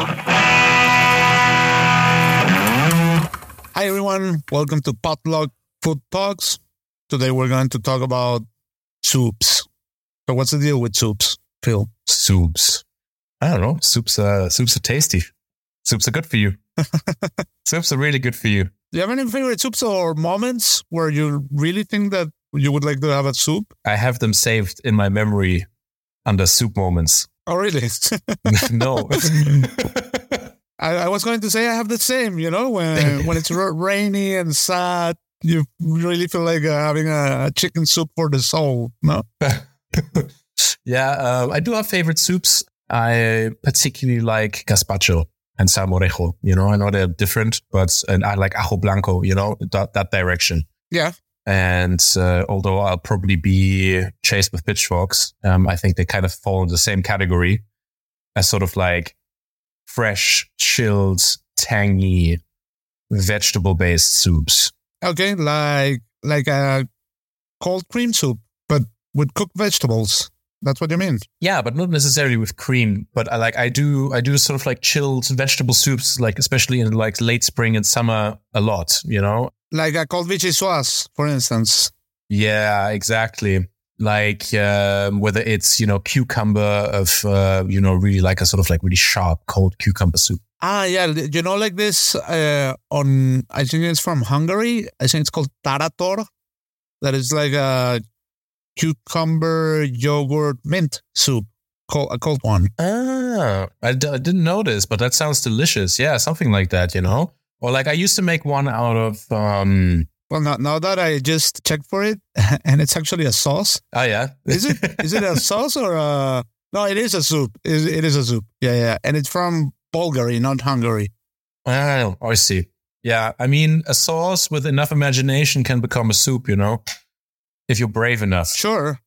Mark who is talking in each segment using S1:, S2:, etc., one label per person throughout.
S1: Hi, everyone. Welcome to Potluck Food Talks. Today, we're going to talk about soups. So, what's the deal with soups, Phil?
S2: Soups. I don't know. Soups. Uh, soups are tasty. Soups are good for you. soups are really good for you.
S1: Do you have any favorite soups or moments where you really think that you would like to have a soup?
S2: I have them saved in my memory under soup moments.
S1: Oh, really?
S2: no.
S1: I, I, was going to say I have the same. You know, when when it's rainy and sad, you really feel like uh, having a, chicken soup for the soul. No.
S2: yeah, uh, I do have favorite soups. I particularly like gazpacho and salmorejo. You know, I know they're different, but and I like ajo blanco. You know, that that direction.
S1: Yeah.
S2: And uh, although I'll probably be chased with pitchforks, um, I think they kind of fall in the same category as sort of like fresh, chilled, tangy, vegetable based soups.
S1: Okay, like like a cold cream soup, but with cooked vegetables. That's what you mean?
S2: Yeah, but not necessarily with cream. But I like I do I do sort of like chilled vegetable soups, like especially in like late spring and summer a lot. You know,
S1: like a cold vichyssoise, for instance.
S2: Yeah, exactly like um, whether it's you know cucumber of uh, you know really like a sort of like really sharp cold cucumber soup.
S1: Ah, yeah, you know, like this uh, on I think it's from Hungary. I think it's called tarator. That is like a cucumber yogurt mint soup, cold, a cold one.
S2: Ah, I d- I didn't know this, but that sounds delicious. Yeah, something like that, you know. Or like I used to make one out of um,
S1: well, now, now that I just checked for it, and it's actually a sauce.
S2: Oh yeah,
S1: is it is it a sauce or a? No, it is a soup. It, it is a soup. Yeah, yeah, and it's from Bulgaria, not Hungary.
S2: Oh, I see. Yeah, I mean, a sauce with enough imagination can become a soup. You know, if you're brave enough.
S1: Sure.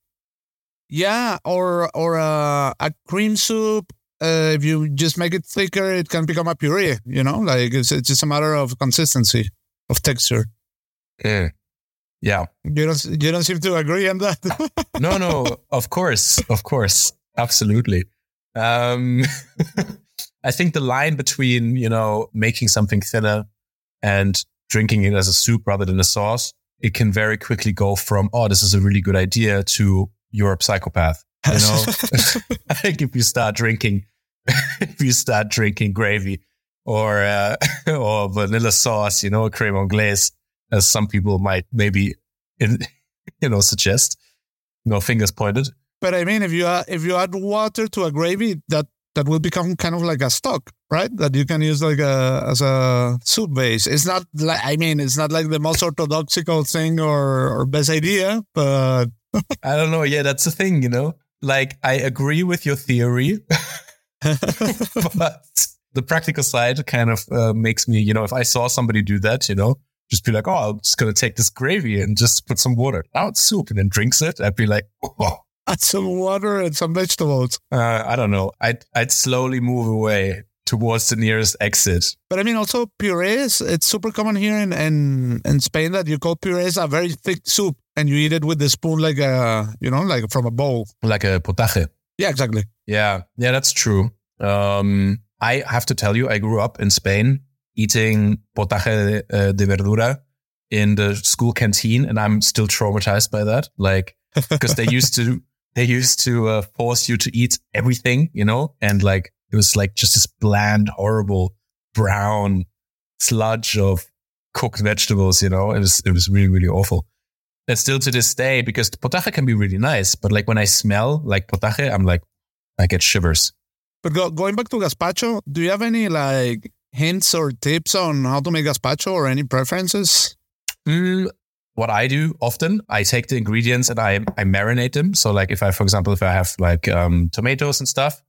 S1: Yeah, or or a, a cream soup. Uh, if you just make it thicker, it can become a puree. You know, like it's it's just a matter of consistency, of texture.
S2: Yeah. Yeah.
S1: You don't you don't seem to agree on that.
S2: no, no, of course. Of course. Absolutely. Um I think the line between, you know, making something thinner and drinking it as a soup rather than a sauce, it can very quickly go from, oh, this is a really good idea to you're a psychopath. You know, I think if you start drinking, if you start drinking gravy or, uh, or vanilla sauce, you know, creme anglaise, as some people might maybe, in, you know, suggest. No fingers pointed.
S1: But I mean, if you add, if you add water to a gravy, that that will become kind of like a stock, right? That you can use like a as a soup base. It's not like I mean, it's not like the most orthodoxical thing or or best idea, but
S2: I don't know. Yeah, that's the thing, you know. Like I agree with your theory, but the practical side kind of uh, makes me, you know, if I saw somebody do that, you know, just be like, oh, I'm just going to take this gravy and just put some water. out soup and then drinks it. I'd be like, oh.
S1: Add some water and some vegetables.
S2: Uh, I don't know. I'd, I'd slowly move away towards the nearest exit.
S1: But I mean, also purees. It's super common here in, in, in Spain that you call purees a very thick soup and you eat it with the spoon like a, you know, like from a bowl.
S2: Like a potaje.
S1: Yeah, exactly.
S2: Yeah. Yeah, that's true. Um, I have to tell you, I grew up in Spain eating potaje uh, de verdura in the school canteen, and I'm still traumatized by that. Like, because they used to they used to uh, force you to eat everything, you know, and like it was like just this bland, horrible brown sludge of cooked vegetables. You know, it was it was really really awful. And still to this day, because potaje can be really nice, but like when I smell like potaje, I'm like I get shivers.
S1: But go, going back to gazpacho, do you have any like hints or tips on how to make gazpacho or any preferences?
S2: Mm, what I do often, I take the ingredients and I, I marinate them. So like if I, for example, if I have like um, tomatoes and stuff,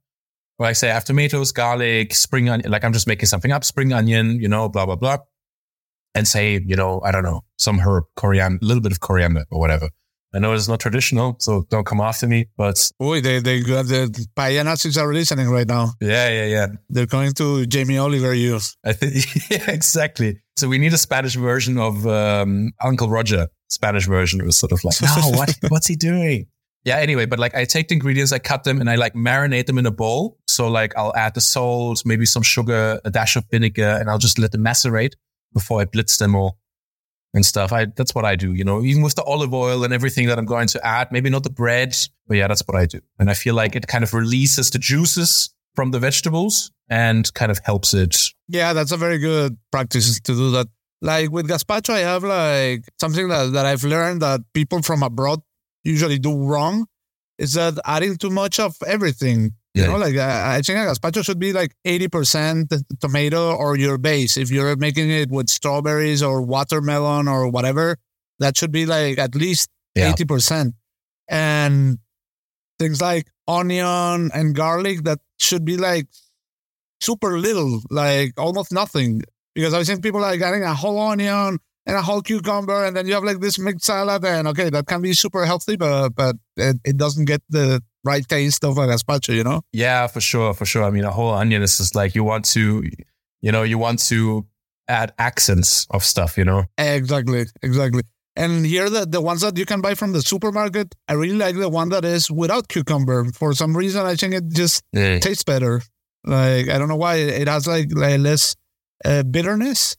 S2: or I say I have tomatoes, garlic, spring onion, like I'm just making something up, spring onion, you know, blah, blah, blah. And say, you know, I don't know, some herb, coriander, a little bit of coriander or whatever. I know it's not traditional, so don't come after me. But
S1: oh, they they got the paella Nazis are listening right now.
S2: Yeah, yeah, yeah.
S1: They're going to Jamie Oliver use.
S2: I think yeah, exactly. So we need a Spanish version of um, Uncle Roger. Spanish version it was sort of like, no, what, what's he doing? yeah, anyway, but like I take the ingredients, I cut them and I like marinate them in a bowl. So like I'll add the salt, maybe some sugar, a dash of vinegar, and I'll just let them macerate before I blitz them all and stuff. I that's what I do, you know, even with the olive oil and everything that I'm going to add. Maybe not the bread, but yeah, that's what I do. And I feel like it kind of releases the juices from the vegetables and kind of helps it.
S1: Yeah, that's a very good practice to do that. Like with gazpacho, I have like something that, that I've learned that people from abroad usually do wrong is that adding too much of everything. You
S2: Yeah.
S1: know, like I, I think a gazpacho should be like 80% tomato or your base. If you're making it with strawberries or watermelon or whatever, that should be like at least
S2: Yeah.
S1: 80%. And things like onion and garlic, that should be like super little, like almost nothing. Because I've seen people like adding a whole onion and a whole cucumber, and then you have like this mixed salad, and okay, that can be super healthy, but but it, it doesn't get the right taste of a gazpacho, you know?
S2: Yeah, for sure, for sure. I mean, a whole onion is just like you want to, you know, you want to add accents of stuff, you know.
S1: Exactly, exactly. And here, the, the ones that you can buy from the supermarket, I really like the one that is without cucumber. For some reason, I think it just
S2: Yeah.
S1: tastes better. Like, I don't know why. It has like, like less uh, bitterness.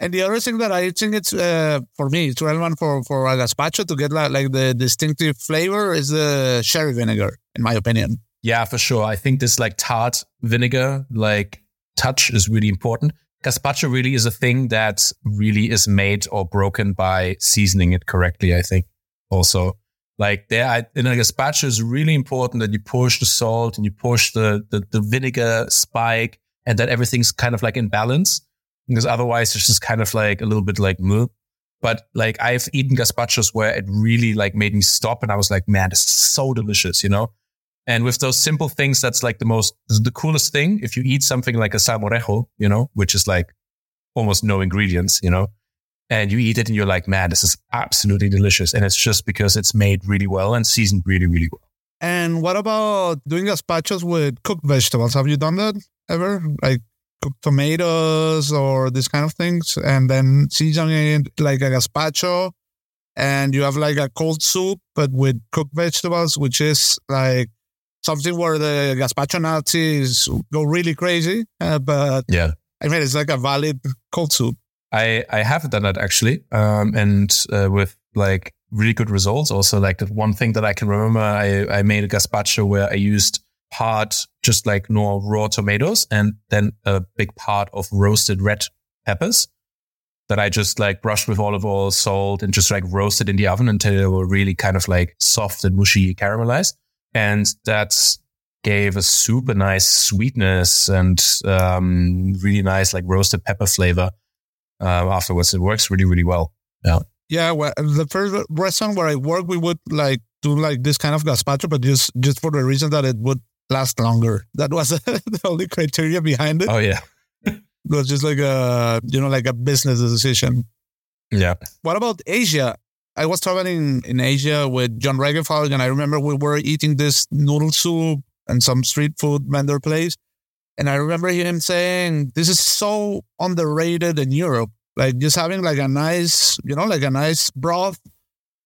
S1: And the other thing that I think it's, uh, for me, it's relevant for, for a gazpacho to get like, like the distinctive flavor is the sherry vinegar, in my opinion.
S2: Yeah, for sure. I think this like tart vinegar, like touch is really important. Gazpacho really is a thing that really is made or broken by seasoning it correctly. I think also like there I- in a gazpacho is really important that you push the salt and you push the, the, the vinegar spike and that everything's kind of like in balance because otherwise it's just kind of like a little bit like, meh. but like I've eaten gazpachos where it really like made me stop and I was like, man, this is so delicious, you know? And with those simple things, that's like the most, the coolest thing. If you eat something like a salmorejo, you know, which is like almost no ingredients, you know, and you eat it and you're like, man, this is absolutely delicious. And it's just because it's made really well and seasoned really, really well.
S1: And what about doing gazpachos with cooked vegetables? Have you done that ever? Like cooked tomatoes or these kind of things, and then seasoning it like a gazpacho, and you have like a cold soup but with cooked vegetables, which is like something where the gazpacho Nazis go really crazy. Uh, but
S2: Yeah.
S1: I mean, it's like a valid cold soup.
S2: I, I have done that actually. Um, and, uh, with like really good results. Also, like the one thing that I can remember, I, I made a gazpacho where I used part just like normal raw tomatoes and then a big part of roasted red peppers that I just like brushed with olive oil, salt, and just like roasted in the oven until they were really kind of like soft and mushy caramelized. And that gave a super nice sweetness and um, really nice like roasted pepper flavor uh, afterwards. It works really, really well.
S1: Yeah, well, the first restaurant where I work, we would like do like this kind of gazpacho, but just just for the reason that it would last longer. That was the only criteria behind it.
S2: Oh yeah,
S1: It was just like a you know like a business decision.
S2: yeah,
S1: What about Asia? I was traveling in Asia with John Regenfeld, and I remember we were eating this noodle soup and some street food vendor place. And I remember him saying, This is so underrated in Europe. Like just having like a nice, you know, like a nice broth,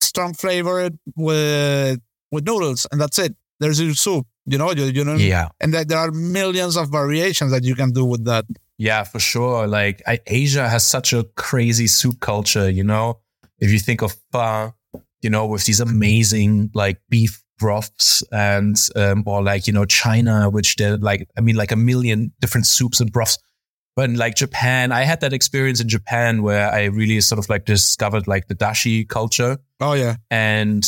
S1: strong flavor with with noodles, and that's it. There's your soup, you know, you, you know,
S2: yeah.
S1: and that there are millions of variations that you can do with that.
S2: Yeah, for sure. Like I, Asia has such a crazy soup culture, you know. If you think of pho, you know, with these amazing like beef broths and um, or like you know China, which they're like I mean like a million different soups and broths. But in like Japan, I had that experience in Japan where I really sort of like discovered like the dashi culture
S1: Oh yeah,
S2: and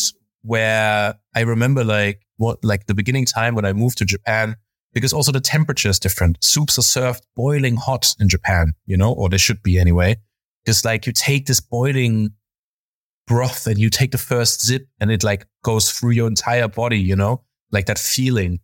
S2: where I remember like what like the beginning time when I moved to Japan because also the temperature is different. Soups are served boiling hot in Japan, you know, or they should be anyway. Because like you take this boiling broth and you take the first zip and it like goes through your entire body, you know, like that feeling.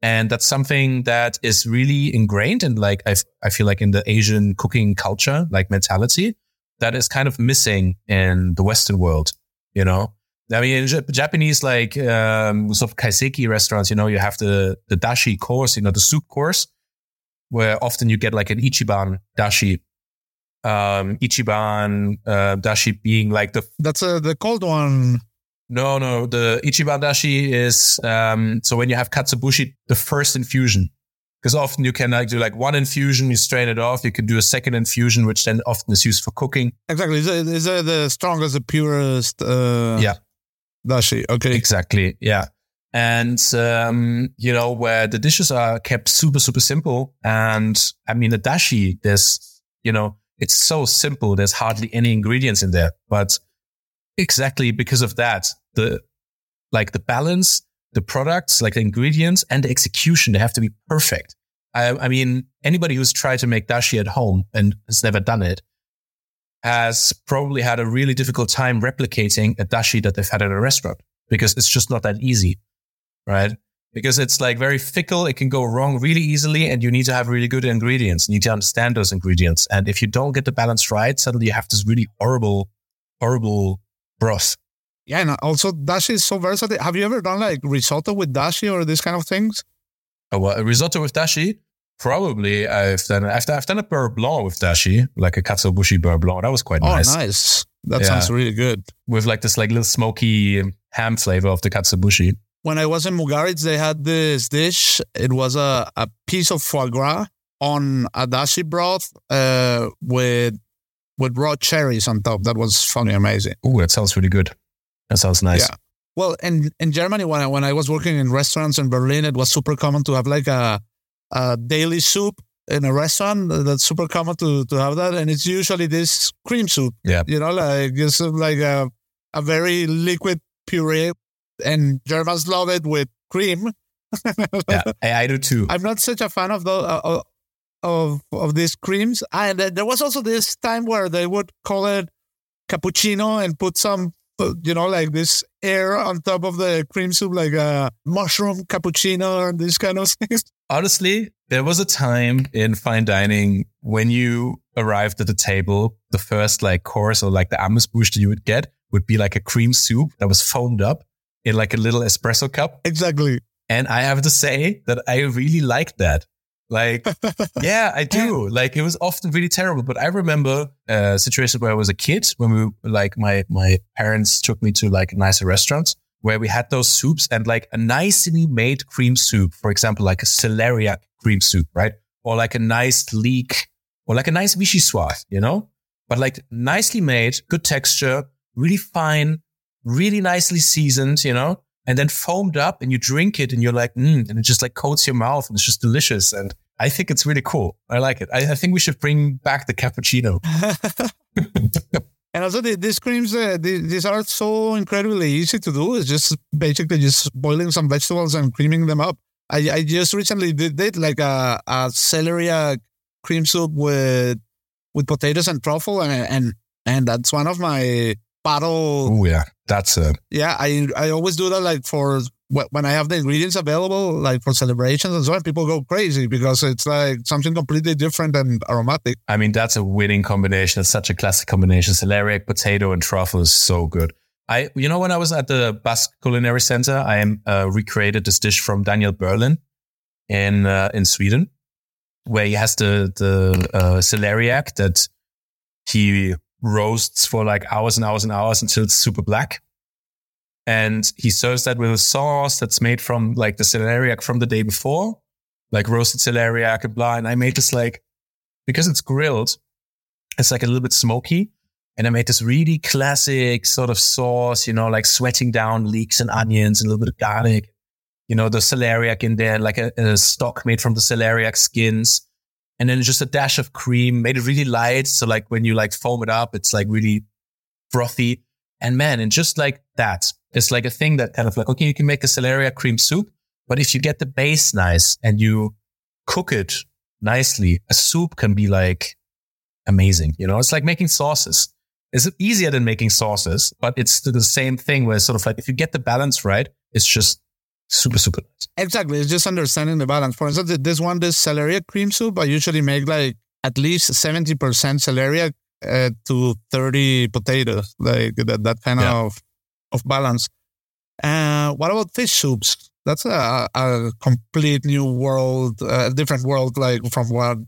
S2: And that's something that is really ingrained and like I, I feel like in the Asian cooking culture, like mentality that is kind of missing in the Western world, you know? I mean, Japanese, like, um, sort of kaiseki restaurants, you know, you have the, the dashi course, you know, the soup course, where often you get like an ichiban dashi. Um, ichiban, uh, dashi being like the
S1: that's uh, the cold one.
S2: No, no. The Ichiban dashi is um, so when you have katsuobushi, the first infusion. Because often you can like do like one infusion, you strain it off. You can do a second infusion, which then often is used for cooking.
S1: Exactly. Is it, is it the strongest, the purest? Uh,
S2: Yeah.
S1: Dashi. Okay.
S2: Exactly. Yeah. And, um, you know, where the dishes are kept super, super simple. And I mean, the dashi, there's, you know, it's so simple. There's hardly any ingredients in there, but exactly because of that, the, like the balance, the products, like the ingredients and the execution, they have to be perfect. I, I mean, anybody who's tried to make dashi at home and has never done it has probably had a really difficult time replicating a dashi that they've had at a restaurant because it's just not that easy, right? Because it's like very fickle. It can go wrong really easily and you need to have really good ingredients. You need to understand those ingredients. And if you don't get the balance right, suddenly you have this really horrible, horrible broth.
S1: Yeah, and also dashi is so versatile. Have you ever done like risotto with dashi or these kind of things?
S2: Oh, well, a risotto with dashi? Probably I've done, I've, I've done a beurre blanc with dashi, like a katsuobushi beurre blanc. That was quite
S1: Oh,
S2: nice.
S1: nice. That
S2: Yeah.
S1: sounds really good.
S2: With like this like little smoky ham flavor of the katsuobushi.
S1: When I was in Mugaritz, they had this dish. It was a, a piece of foie gras on a dashi broth uh, with with raw cherries on top. That was fucking amazing.
S2: Oh, that sounds really good. That sounds nice.
S1: Yeah. Well, in, in Germany, when I, when I was working in restaurants in Berlin, it was super common to have like a, a daily soup in a restaurant. That's super common to, to have that. And it's usually this cream soup.
S2: Yeah.
S1: You know, like it's like a, a very liquid puree. And Germans love it with cream.
S2: yeah, I, do too.
S1: I'm not such a fan of the uh, of of these creams. And uh, there was also this time where they would call it cappuccino and put some, uh, you know, like this air on top of the cream soup, like a mushroom cappuccino and these kind of things.
S2: Honestly, there was a time in fine dining when you arrived at the table, the first like course or like the amuse-bouche that you would get would be like a cream soup that was foamed up in like a little espresso cup.
S1: Exactly.
S2: And I have to say that I really liked that. Like, yeah, I do. Like, it was often really terrible. But I remember a situation where I was a kid when we, like, my, my parents took me to like nicer restaurants where we had those soups and like a nicely made cream soup, for example, like a celeriac cream soup, right? Or like a nice leek or like a nice vichyssoise, you know? But like nicely made, good texture, really fine, really nicely seasoned, you know? and then foamed up and you drink it and you're like, mm, and it just like coats your mouth and it's just delicious. And I think it's really cool. I like it. I, I think we should bring back the cappuccino.
S1: And also, the, these creams, uh, the, these are so incredibly easy to do. It's just basically just boiling some vegetables and creaming them up. I, I just recently did, did like a, a celery uh, cream soup with with potatoes and truffle, and and and that's one of my battle.
S2: Oh yeah, that's uh,
S1: Yeah, I I always do that like for when I have the ingredients available, like for celebrations and so on. People go crazy because it's like something completely different and aromatic.
S2: I mean, that's a winning combination. It's such a classic combination. Celeriac, potato, and truffle is so good. I, you know, when I was at the Basque Culinary Center, I am uh, recreated this dish from Daniel Berlin in uh, in Sweden, where he has the the uh, celeriac that he roasts for like hours and hours and hours until it's super black. And he serves that with a sauce that's made from like the celeriac from the day before, like roasted celeriac and blah. And I made this like, because it's grilled, it's like a little bit smoky. And I made this really classic sort of sauce, you know, like sweating down leeks and onions and a little bit of garlic, you know, the celeriac in there, like a, a stock made from the celeriac skins. And then just a dash of cream, made it really light. So like when you like foam it up, it's like really frothy. And man, and just like that, it's like a thing that kind of like, okay, you can make a celeriac cream soup, but if you get the base nice and you cook it nicely, a soup can be like amazing. You know, it's like making sauces. It's easier than making sauces, but it's the same thing where it's sort of like if you get the balance right, it's just super, super nice.
S1: Exactly. It's just understanding the balance. For instance, this one, this celeriac cream soup, I usually make like at least 70% celeriac uh, to 30 potatoes, like that, that kind
S2: Yeah.
S1: of, of balance. Uh, what about fish soups? That's a, a complete new world, a different world, like from what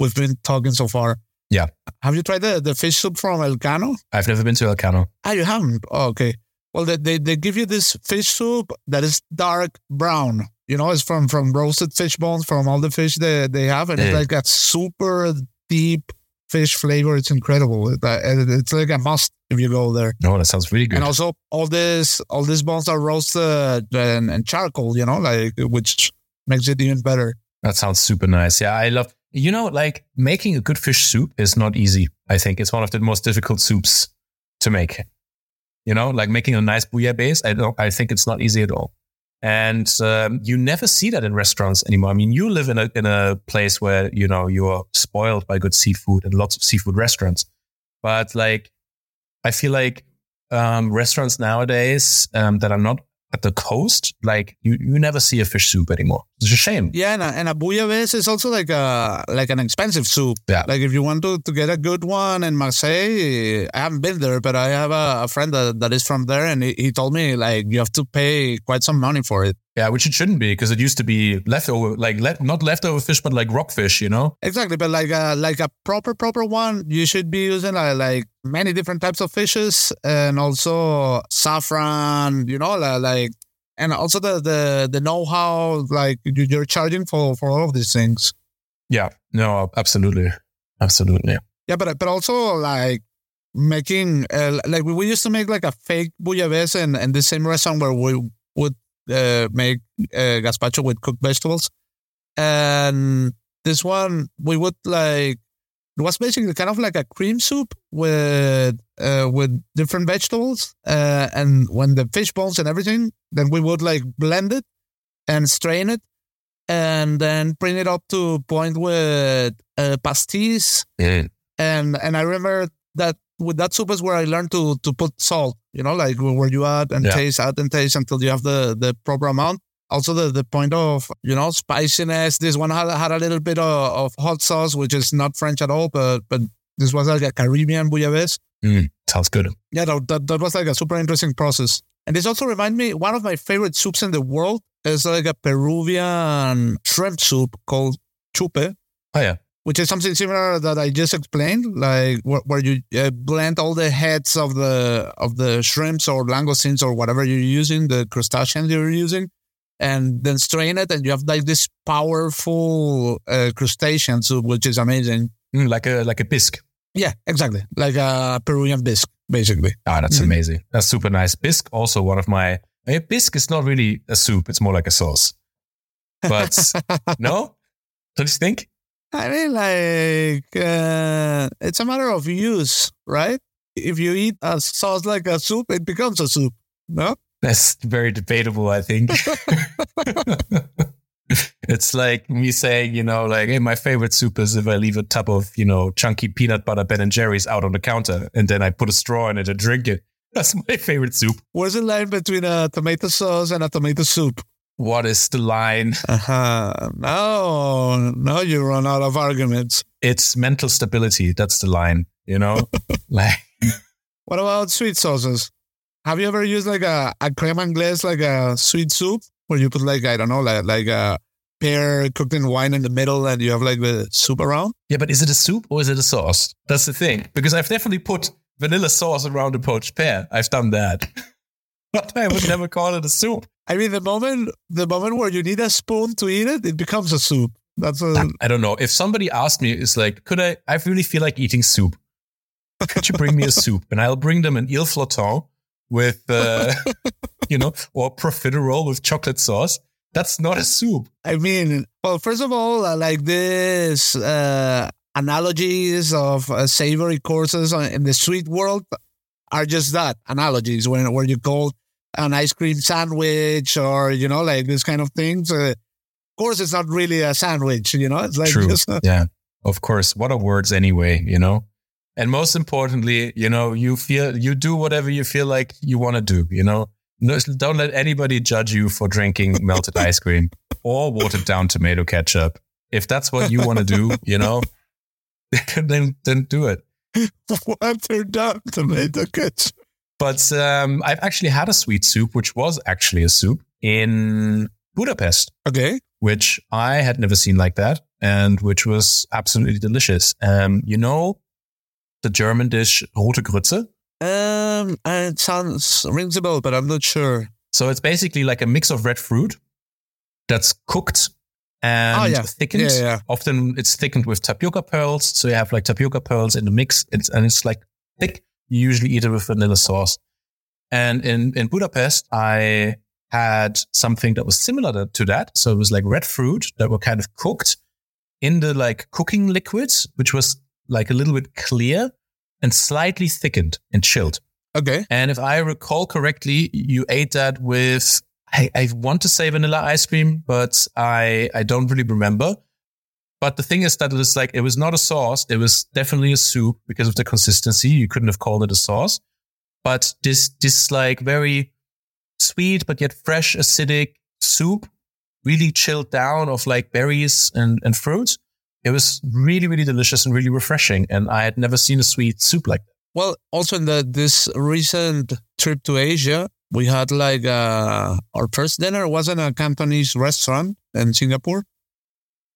S1: we've been talking so far.
S2: Yeah.
S1: Have you tried the, the fish soup from Elcano?
S2: I've never been to Elcano.
S1: Ah, you haven't? Oh, okay. Well, they, they, they give you this fish soup that is dark brown. You know, it's from from roasted fish bones from all the fish they, they have, and it's like a super deep fish flavor. It's incredible. Uh, It's like a must if you go there.
S2: No, that sounds really good.
S1: And also, all this all these bones are roasted and, and charcoal. You know, like which makes it even better.
S2: That sounds super nice. Yeah, I love, you know, like making a good fish soup is not easy. I think it's one of the most difficult soups to make. You know, like making a nice bouillabaisse. I don't, I think it's not easy at all. And um, you never see that in restaurants anymore. I mean, you live in a in a place where you know you're spoiled by good seafood and lots of seafood restaurants. But like, I feel like um, restaurants nowadays um, that are not at the coast, like you, you never see a fish soup anymore. It's a shame.
S1: Yeah, and a, and a bouillabaisse is also like a like an expensive soup.
S2: Yeah.
S1: Like if you want to, to get a good one in Marseille, I haven't been there, but I have a, a friend that, that is from there, and he, he told me like you have to pay quite some money for it.
S2: Yeah, which it shouldn't be because it used to be leftover, like le- not leftover fish, but like rockfish, you know?
S1: Exactly, but like a like a proper proper one, you should be using like, like many different types of fishes and also saffron, you know, like and also the the the know how like you- you're charging for for all of these things.
S2: Yeah, no, absolutely. Absolutely.
S1: Yeah, but uh, but also like making uh, like we, we used to make like a fake bouillabaisse in, in the same restaurant where we would uh, make uh, gazpacho with cooked vegetables, and this one we would like it was basically kind of like a cream soup with uh, with different vegetables, uh, and when the fish bones and everything, then we would like blend it and strain it, and then bring it up to point with uh, pastis
S2: Yeah.
S1: and and I remember that with that soup is where I learned to to put salt. You know, like where you add and
S2: Yeah.
S1: taste, add and taste until you have the the proper amount. Also, the the point of you know spiciness. This one had had a little bit of, of hot sauce, which is not French at all, but but this was like a Caribbean bouillabaisse.
S2: Mm, sounds good.
S1: Yeah, that, that that was like a super interesting process. And this also remind me one of my favorite soups in the world is like a Peruvian shrimp soup called chupe
S2: Oh, yeah.
S1: Which is something similar that I just explained, like where, where you uh, blend all the heads of the of the shrimps or langoustines or whatever you're using, the crustaceans you're using, and then strain it, and you have like this powerful uh, crustacean soup, which is amazing.
S2: Mm, like a like a bisque.
S1: Yeah, exactly, like a Peruvian bisque, basically.
S2: Ah, that's
S1: Mhm.
S2: amazing. That's super nice. Bisque, also one of my. I mean, bisque is not really a soup; it's more like a sauce. But no, don't you think?
S1: I mean, like uh, it's a matter of use, right? If you eat a sauce like a soup, it becomes a soup. No.
S2: That's very debatable, I think. it's like me saying, you know, like, hey, my favorite soup is if I leave a tub of, you know, chunky peanut butter Ben and Jerry's out on the counter and then I put a straw in it and drink it. That's my favorite soup.
S1: Where's the line between a tomato sauce and a tomato soup?
S2: What is the line?
S1: Uh-huh. No, no, you run out of arguments.
S2: It's mental stability. That's the line, you know? like,
S1: What about sweet sauces? Have you ever used like a, a creme anglaise, like a sweet soup, where you put like, I don't know, like, like a pear cooked in wine in the middle and you have like the soup around?
S2: yeah, but is it a soup or is it a sauce? That's the thing. Because I've definitely put vanilla sauce around a poached pear. I've done that. but I would never call it a soup.
S1: I mean, the moment, the moment where you need a spoon to eat it, it becomes a soup. That's a,
S2: I don't know. If somebody asked me, it's like, could I? I really feel like eating soup. Could you bring me a soup? And I'll bring them an île flottante with, uh, you know, or profiterole with chocolate sauce. That's not a soup.
S1: I mean, well, first of all, I like this uh, analogies of uh, savory courses in the sweet world are just that analogies when where you call an ice cream sandwich or you know like this kind of things. Uh, of course, it's not really a sandwich. You know, it's like
S2: True.
S1: just,
S2: Yeah, of course. What are words anyway? You know. And most importantly, you know, you feel you do whatever you feel like you want to do. You know, no, don't let anybody judge you for drinking melted ice cream or watered down tomato ketchup. If that's what you want to do, you know, then then do it.
S1: watered down tomato ketchup.
S2: But um, I've actually had a sweet soup, which was actually a soup in Budapest,
S1: Okay,
S2: which I had never seen like that, and which was absolutely delicious. Um, you know, the German dish rote Grütze.
S1: Um, it sounds rings a bell, but I'm not sure.
S2: So it's basically like a mix of red fruit that's cooked and
S1: Oh, yeah.
S2: thickened.
S1: Yeah, yeah.
S2: Often it's thickened with tapioca pearls. So you have like tapioca pearls in the mix. It's, and it's like thick. You usually eat it with vanilla sauce. And in, in Budapest, I had something that was similar to- that. So it was like red fruit that were kind of cooked in the like cooking liquids, which was like a little bit clear and slightly thickened and chilled.
S1: Okay.
S2: And if I recall correctly, you ate that with I, I want to say vanilla ice cream, but I I don't really remember. But the thing is that it was like it was not a sauce; it was definitely a soup because of the consistency. You couldn't have called it a sauce. But this this like very sweet but yet fresh acidic soup, really chilled down of like berries and and fruit. It was really really delicious and really refreshing. And I had never seen a sweet soup like that.
S1: Well, also in the this recent trip to Asia, we had like uh, our first dinner was in a Cantonese restaurant in Singapore,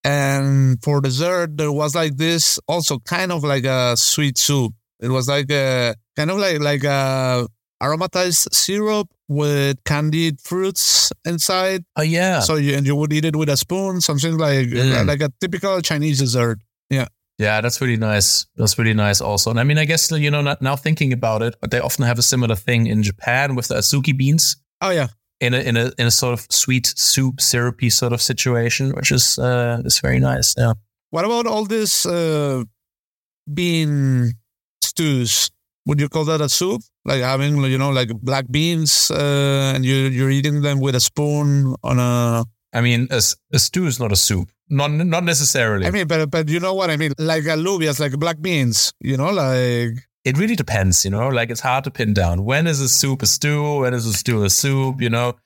S1: and for dessert there was like this also kind of like a sweet soup. It was like a kind of like like a aromatized syrup with candied fruits inside.
S2: Oh yeah.
S1: So you and you would eat it with a spoon, something like
S2: Mm.
S1: like a typical Chinese dessert.
S2: Yeah, Yeah, that's really nice. That's really nice also. And I mean, I guess, you know, not, now thinking about it, but they often have a similar thing in Japan with the azuki beans
S1: Oh yeah,
S2: in a, in a, in a sort of sweet soup, syrupy sort of situation, which is, uh, is very nice. Yeah.
S1: What about all this uh, bean stews? Would you call that a soup? Like having, you know, like black beans, uh, and you you're eating them with a spoon on a.
S2: I mean, a stew is not a soup. Not, not necessarily.
S1: I mean, but but you know what I mean? Like alubias, like black beans. You know, like
S2: it really depends, you know, like it's hard to pin down. When is a soup a stew? When is a stew a soup? You know,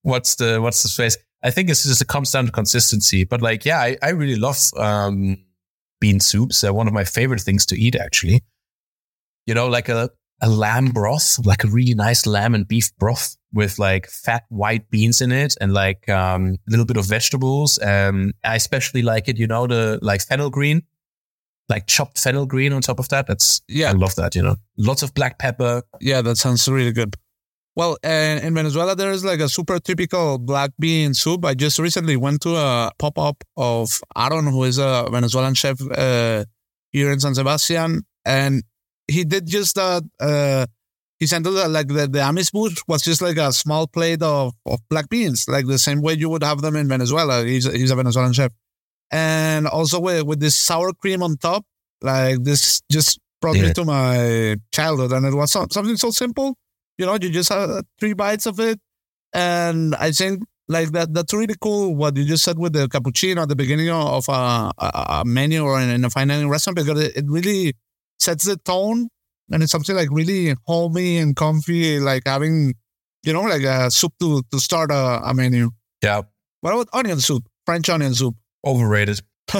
S2: what's the, what's the space? I think it's just, it comes down to consistency, but like, yeah, I, I really love, um, bean soups. They're one of my favorite things to eat, actually. You know, like a, a lamb broth, like a really nice lamb and beef broth with like fat white beans in it and like, um, a little bit of vegetables. Um, I especially like it, you know, the like fennel green, like chopped fennel green on top of that. That's,
S1: Yeah.
S2: I love that, you know, lots of black pepper.
S1: yeah, that sounds really good. Well, uh, in Venezuela, there is like a super typical black bean soup. I just recently went to a pop up of Aaron, who is a Venezuelan chef uh, here in San Sebastian, and he did just that. Uh, he sent uh, like the, the amuse-bouche was just like a small plate of, of black beans, like the same way you would have them in Venezuela. He's, he's a Venezuelan chef. And also with, with this sour cream on top, like this just brought me to my childhood. And it was so- something so simple you know, you just have three bites of it. And I think like that that's really cool what you just said with the cappuccino at the beginning of a, a, a menu or in, in a fine dining restaurant because it, it really sets the tone and it's something like really homey and comfy, like having, you know, like a soup to, to start a, a menu.
S2: Yeah.
S1: What about onion soup? French onion soup.
S2: Overrated.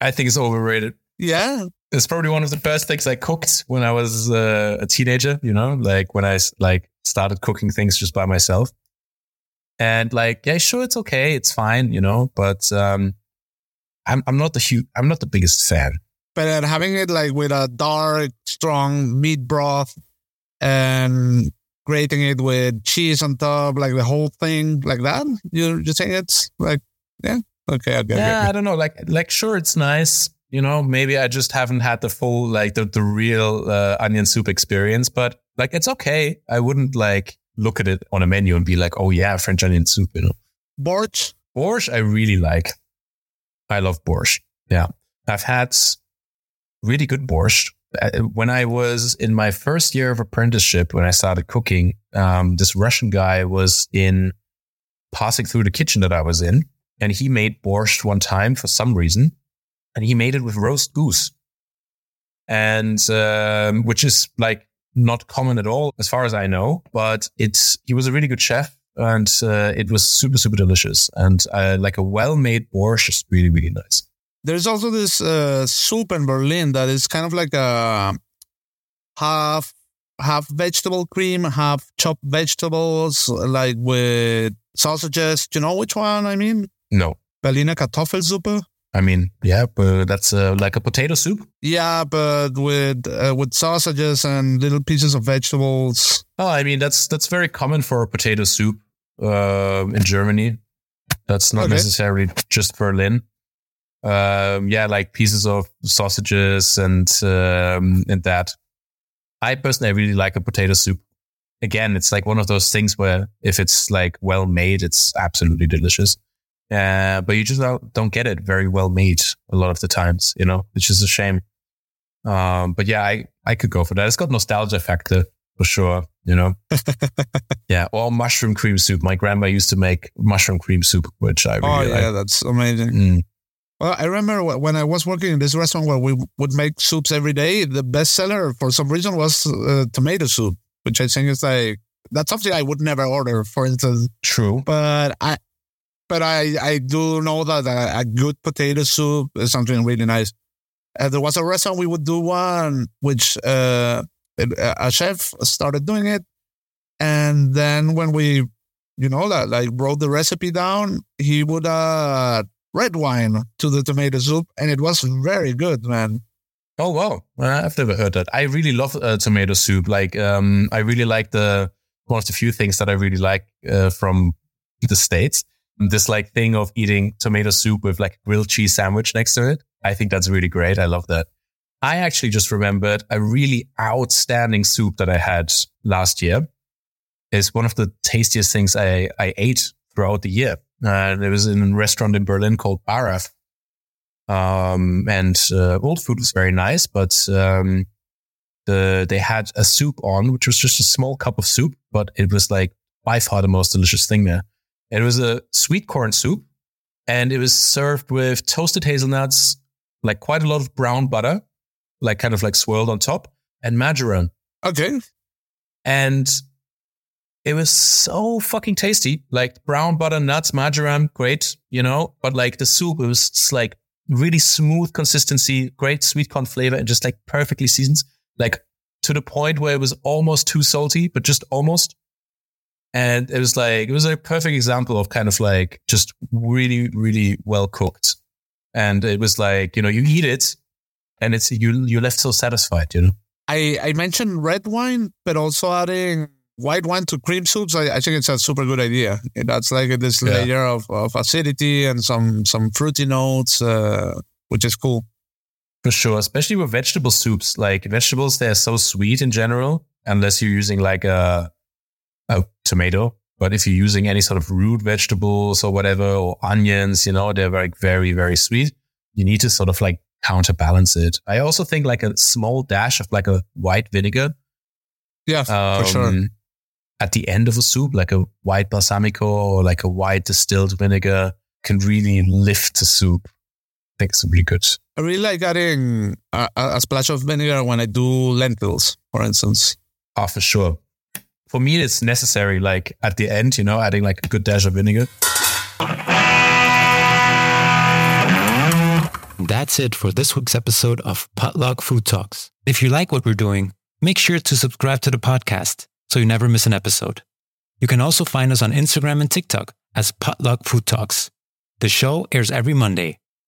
S2: I think it's overrated.
S1: Yeah.
S2: It's probably one of the first things I cooked when I was uh, a teenager, you know, like when I like started cooking things just by myself. And like, yeah, sure, it's okay. It's fine, you know, but, um, I'm, I'm not the huge, I'm not the biggest fan.
S1: But then having it like with a dark, strong meat broth and grating it with cheese on top, like the whole thing, like that. You you think it's like, yeah, okay, okay,
S2: yeah,
S1: okay.
S2: I don't know. Like, like, sure, it's nice. You know, maybe I just haven't had the full, like, the, the real uh, onion soup experience, but like, it's okay. I wouldn't like look at it on a menu and be like, oh yeah, French onion soup, you know.
S1: Borscht.
S2: Borscht, I really like. I love borscht. Yeah. I've had really good borscht. Uh, When I was in my first year of apprenticeship, when I started cooking, um, this Russian guy was in passing through the kitchen that I was in, and he made borscht one time for some reason, and he made it with roast goose, and um, which is like not common at all, as far as I know. But it's he was a really good chef, and uh, it was super super delicious, and uh, like a well made borscht is really really nice.
S1: There's also this uh, soup in Berlin that is kind of like a half half vegetable cream, half chopped vegetables, like with sausages. Do you know which one I mean?
S2: No,
S1: Berliner Kartoffelsuppe.
S2: I mean, yeah, but that's uh, like a potato soup.
S1: Yeah, but with uh, with sausages and little pieces of vegetables.
S2: Oh, I mean that's that's very common for a potato soup uh, in Germany. That's not
S1: Okay.
S2: necessarily just Berlin. Um, yeah, like pieces of sausages and um, and that. I personally really like a potato soup. Again, it's like one of those things where if it's like well made, it's absolutely delicious. Uh, but you just don't, don't get it very well made a lot of the times, you know, which is a shame. Um, but yeah, I, I could go for that. It's got nostalgia factor for sure, you know. yeah, or mushroom cream soup. My grandma used to make mushroom cream soup, which I
S1: Oh yeah,
S2: like.
S1: that's amazing.
S2: Mm.
S1: Well, I remember when I was working in this restaurant where we would make soups every day. The best seller for some reason was uh, tomato soup, which I think is like that's something I would never order, for instance.
S2: True.
S1: But I, but I, I do know that a, a good potato soup is something really nice. Uh, there was a restaurant we would do one, which uh, a chef started doing it, and then when we, you know, like, like wrote the recipe down, he would add red wine to the tomato soup, and it was very good, man.
S2: Oh wow, Uh, I've never heard that. I really love uh, tomato soup. Like, um, I really like the one of the few things that I really like uh, from the states. This like thing of eating tomato soup with like grilled cheese sandwich next to it. I think that's really great. I love that. I actually just remembered a really outstanding soup that I had last year. It's one of the tastiest things I I ate throughout the year. Uh, it was in a restaurant in Berlin called Baraf. Um, and uh, the food was very nice, but um, the they had a soup on, which was just a small cup of soup, but it was like by far the most delicious thing there. It was a sweet corn soup, and it was served with toasted hazelnuts, like quite a lot of brown butter, like kind of like swirled on top, and marjoram
S1: Okay,
S2: and it was so fucking tasty. Like brown butter, nuts, marjoram, great, you know. But like the soup, it was just like really smooth consistency, great sweet corn flavor, and just like perfectly seasoned. Like to the point where it was almost too salty, but just almost. And it was like it was a perfect example of kind of like just really, really well cooked. And it was like you know you eat it, and it's you you're left so satisfied, you know.
S1: I I mentioned red wine, but also adding white wine to cream soups. I, I think it's a super good idea. That's like this
S2: Yeah.
S1: layer of, of acidity and some some fruity notes, uh, which is cool.
S2: For sure, especially with vegetable soups. Like vegetables, they're so sweet in general, unless you're using like a a tomato. But if you're using any sort of root vegetables or whatever, or onions, you know, they're like very, very sweet. You need to sort of like counterbalance it. I also think like a small dash of like a white vinegar
S1: Yeah,
S2: um,
S1: for sure.
S2: at the end of a soup, like a white balsamico or like a white distilled vinegar, can really lift the soup. I think it's really good.
S1: I really like adding a, a a splash of vinegar when I do lentils, for instance.
S2: Oh, for sure. For me, it's necessary, like at the end, you know, adding like a good dash of vinegar.
S3: That's it for this week's episode of Potluck Food Talks. If you like what we're doing, make sure to subscribe to the podcast so you never miss an episode. You can also find us on Instagram and TikTok as Potluck Food Talks. The show airs every Monday.